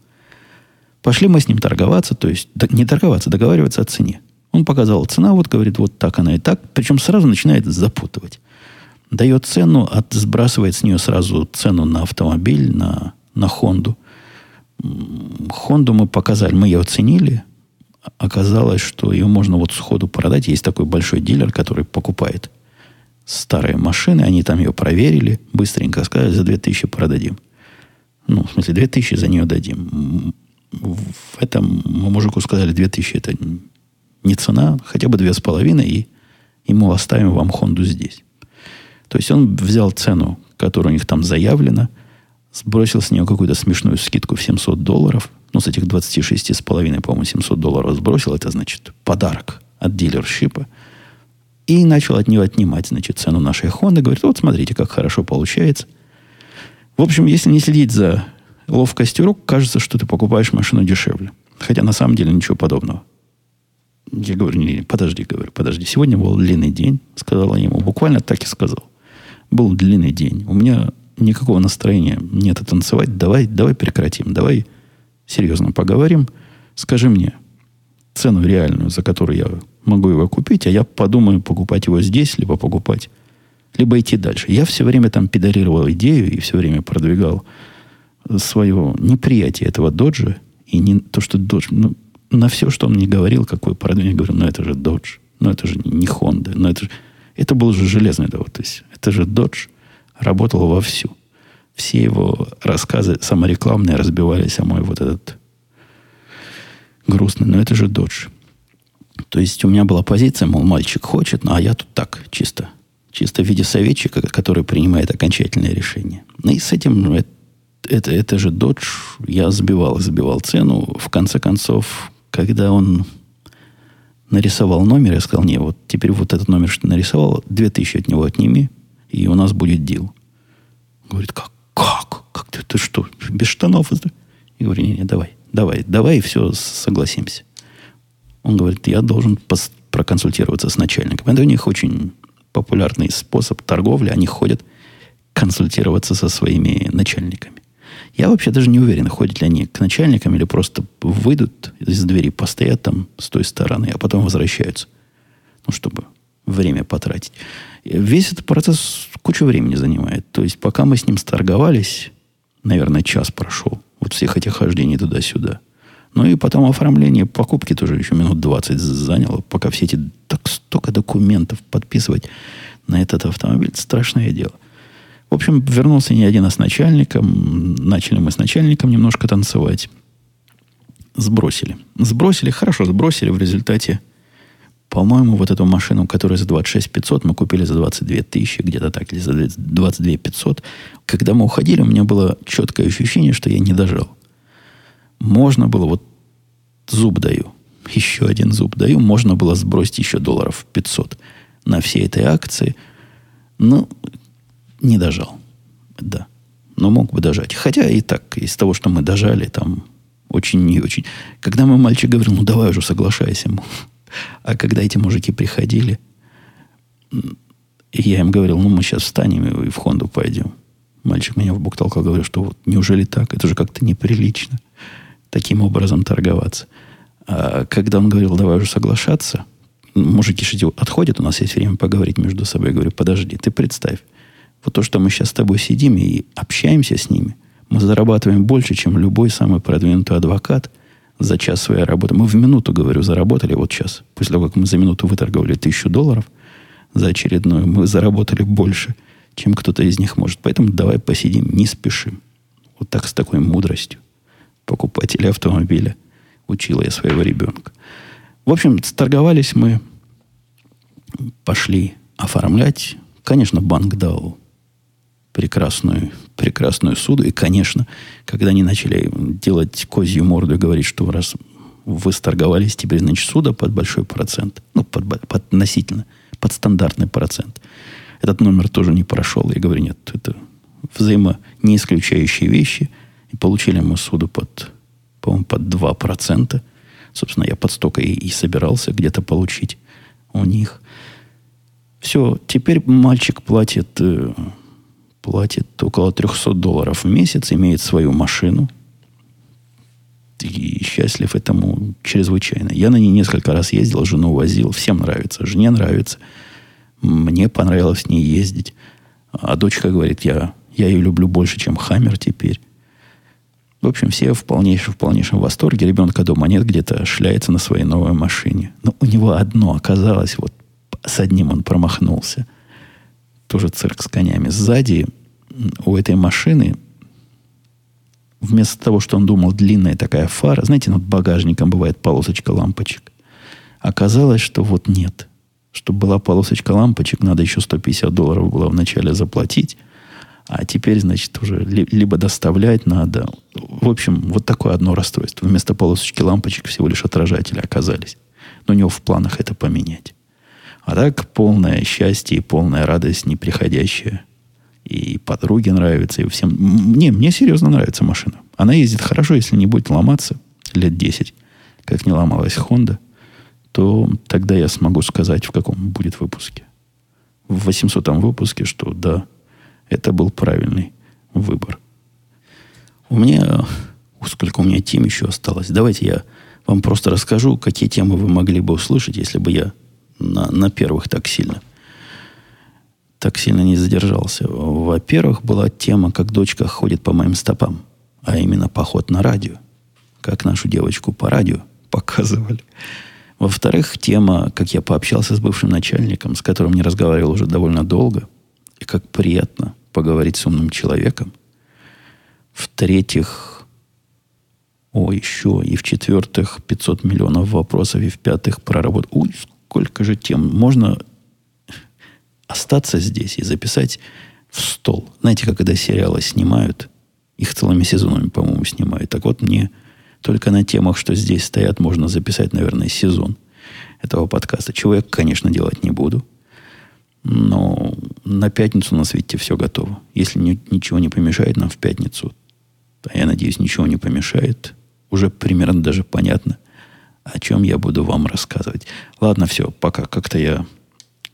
Пошли мы с ним торговаться, то есть не торговаться, договариваться о цене. Он показал цена, вот говорит, вот так она и так. Причем сразу начинает запутывать. Дает цену, от, сбрасывает с нее сразу цену на автомобиль, на, на Хонду. Хонду мы показали, мы ее оценили. Оказалось, что ее можно вот сходу продать. Есть такой большой дилер, который покупает старые машины, они там ее проверили, быстренько сказали, за 2000 продадим. Ну, в смысле, 2000 за нее дадим. В этом мы мужику сказали, 2000 это не цена, хотя бы 2,5, и ему оставим вам Хонду здесь. То есть он взял цену, которая у них там заявлена, сбросил с нее какую-то смешную скидку в 700 долларов, ну, с этих 26,5, по-моему, 700 долларов сбросил, это значит подарок от дилершипа – и начал от нее отнимать, значит, цену нашей Honda. Говорит, вот смотрите, как хорошо получается. В общем, если не следить за ловкостью рук, кажется, что ты покупаешь машину дешевле. Хотя на самом деле ничего подобного. Я говорю, не, подожди, говорю, подожди. Сегодня был длинный день, сказала ему. Буквально так и сказал. Был длинный день. У меня никакого настроения нет танцевать. Давай, давай прекратим. Давай серьезно поговорим. Скажи мне цену реальную, за которую я могу его купить, а я подумаю, покупать его здесь, либо покупать, либо идти дальше. Я все время там педалировал идею и все время продвигал свое неприятие этого доджа. И не то, что додж... Ну, на все, что он мне говорил, какой продвинул, я говорю, ну это же додж, ну это же не Honda, ну это же... Это был же железный довод. То есть это же додж работал вовсю. Все его рассказы саморекламные разбивались о мой вот этот грустный, но это же додж. То есть у меня была позиция, мол, мальчик хочет, ну, а я тут так, чисто. Чисто в виде советчика, который принимает окончательное решение. Ну и с этим, ну, это, это, это же Dodge, я сбивал, сбивал цену. В конце концов, когда он нарисовал номер, я сказал, не, вот теперь вот этот номер, что нарисовал, 2000 от него отними, и у нас будет дел. Говорит, как? Как? Как ты, ты что, без штанов? Я говорю, не, не, давай, давай, давай, и все, согласимся. Он говорит, я должен пос- проконсультироваться с начальником. Это у них очень популярный способ торговли. Они ходят консультироваться со своими начальниками. Я вообще даже не уверен, ходят ли они к начальникам или просто выйдут из двери, постоят там с той стороны, а потом возвращаются. Ну, чтобы время потратить. Весь этот процесс кучу времени занимает. То есть, пока мы с ним сторговались, наверное, час прошел. Вот всех этих хождений туда-сюда – ну и потом оформление покупки тоже еще минут 20 заняло, пока все эти так столько документов подписывать на этот автомобиль. Страшное дело. В общем, вернулся не один, а с начальником. Начали мы с начальником немножко танцевать. Сбросили. Сбросили, хорошо сбросили. В результате, по-моему, вот эту машину, которая за 26 500, мы купили за 22 тысячи, где-то так, или за 22 500. Когда мы уходили, у меня было четкое ощущение, что я не дожал можно было, вот зуб даю, еще один зуб даю, можно было сбросить еще долларов 500 на всей этой акции. Ну, не дожал. Да. Но мог бы дожать. Хотя и так, из того, что мы дожали, там очень не очень. Когда мой мальчик говорил, ну давай уже соглашайся. <laughs> А когда эти мужики приходили, я им говорил, ну мы сейчас встанем и в Хонду пойдем. Мальчик меня в бок толкал, говорил, что вот неужели так? Это же как-то неприлично таким образом торговаться. А когда он говорил, давай уже соглашаться, мужики шути отходят, у нас есть время поговорить между собой. Я говорю, подожди, ты представь, Вот то, что мы сейчас с тобой сидим и общаемся с ними, мы зарабатываем больше, чем любой самый продвинутый адвокат за час своей работы. Мы в минуту, говорю, заработали вот сейчас. После того, как мы за минуту выторговали тысячу долларов за очередную, мы заработали больше, чем кто-то из них может. Поэтому давай посидим, не спешим. Вот так с такой мудростью покупателя автомобиля учила я своего ребенка. В общем, торговались мы, пошли оформлять. Конечно, банк дал прекрасную, прекрасную суду. И, конечно, когда они начали делать козью морду и говорить, что раз вы сторговались, теперь, значит, суда под большой процент. Ну, под, под относительно, под стандартный процент. Этот номер тоже не прошел. Я говорю, нет, это взаимо не исключающие вещи. И получили мы суду под, по-моему, под 2%. Собственно, я под столько и, и собирался где-то получить у них. Все, теперь мальчик платит, э, платит около 300 долларов в месяц, имеет свою машину. И счастлив этому чрезвычайно. Я на ней несколько раз ездил, жену возил. Всем нравится. Жене нравится. Мне понравилось с ней ездить. А дочка говорит, я, я ее люблю больше, чем Хаммер теперь. В общем, все в полнейшем, в полнейшем восторге. Ребенка дома нет, где-то шляется на своей новой машине. Но у него одно оказалось, вот с одним он промахнулся. Тоже цирк с конями. Сзади у этой машины вместо того, что он думал, длинная такая фара, знаете, над багажником бывает полосочка лампочек. Оказалось, что вот нет. Чтобы была полосочка лампочек, надо еще 150 долларов было вначале заплатить. А теперь, значит, уже либо доставлять надо. В общем, вот такое одно расстройство. Вместо полосочки лампочек всего лишь отражатели оказались. Но у него в планах это поменять. А так полное счастье и полная радость неприходящая. И подруге нравится, и всем. Мне, мне серьезно нравится машина. Она ездит хорошо, если не будет ломаться лет 10, как не ломалась Honda, то тогда я смогу сказать, в каком будет выпуске. В 800 выпуске, что да, это был правильный выбор. У меня, сколько у меня тем еще осталось. Давайте я вам просто расскажу, какие темы вы могли бы услышать, если бы я на, на первых так сильно так сильно не задержался. Во-первых, была тема, как дочка ходит по моим стопам, а именно поход на радио. Как нашу девочку по радио <laughs> показывали. Во-вторых, тема, как я пообщался с бывшим начальником, с которым не разговаривал уже довольно долго, и как приятно поговорить с умным человеком. В-третьих, о, еще, и в-четвертых, 500 миллионов вопросов, и в-пятых, проработать. Ой, сколько же тем. Можно остаться здесь и записать в стол. Знаете, как когда сериалы снимают, их целыми сезонами, по-моему, снимают. Так вот, мне только на темах, что здесь стоят, можно записать, наверное, сезон этого подкаста. Чего я, конечно, делать не буду. Но на пятницу у нас, видите, все готово. Если ни, ничего не помешает нам в пятницу, а я надеюсь, ничего не помешает, уже примерно даже понятно, о чем я буду вам рассказывать. Ладно, все, пока. Как-то я...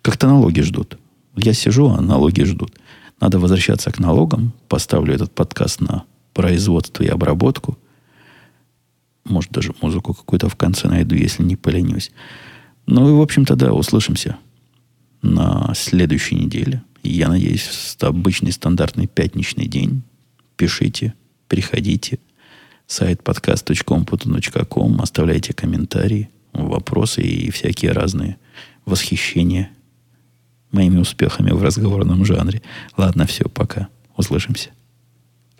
Как-то налоги ждут. Я сижу, а налоги ждут. Надо возвращаться к налогам. Поставлю этот подкаст на производство и обработку. Может, даже музыку какую-то в конце найду, если не поленюсь. Ну и, в общем-то, да, услышимся на следующей неделе. Я надеюсь, обычный стандартный пятничный день. Пишите, приходите. Сайт podcast.com.com. Оставляйте комментарии, вопросы и всякие разные восхищения моими успехами в разговорном жанре. Ладно, все, пока. Услышимся.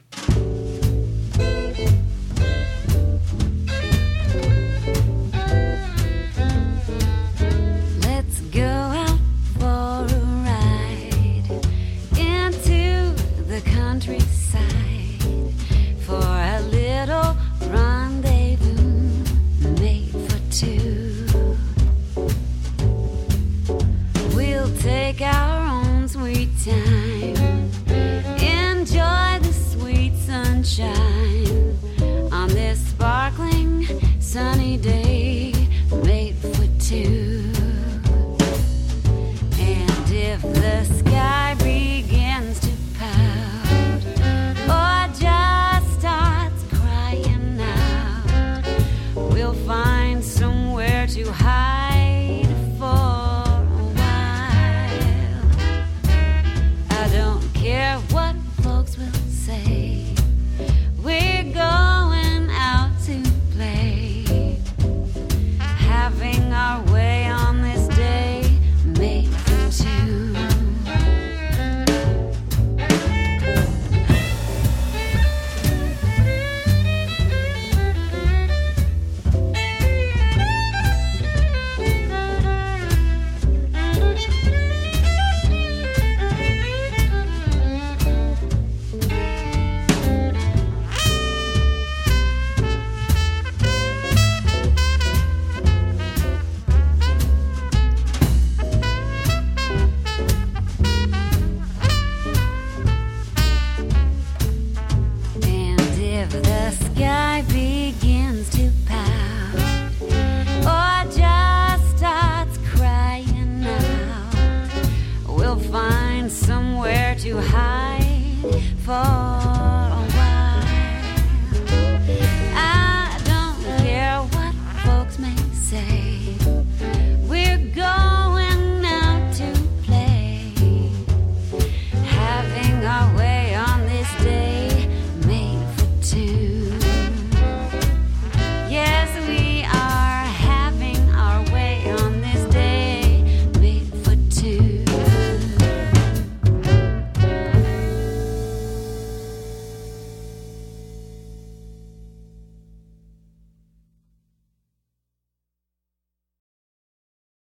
sunny day.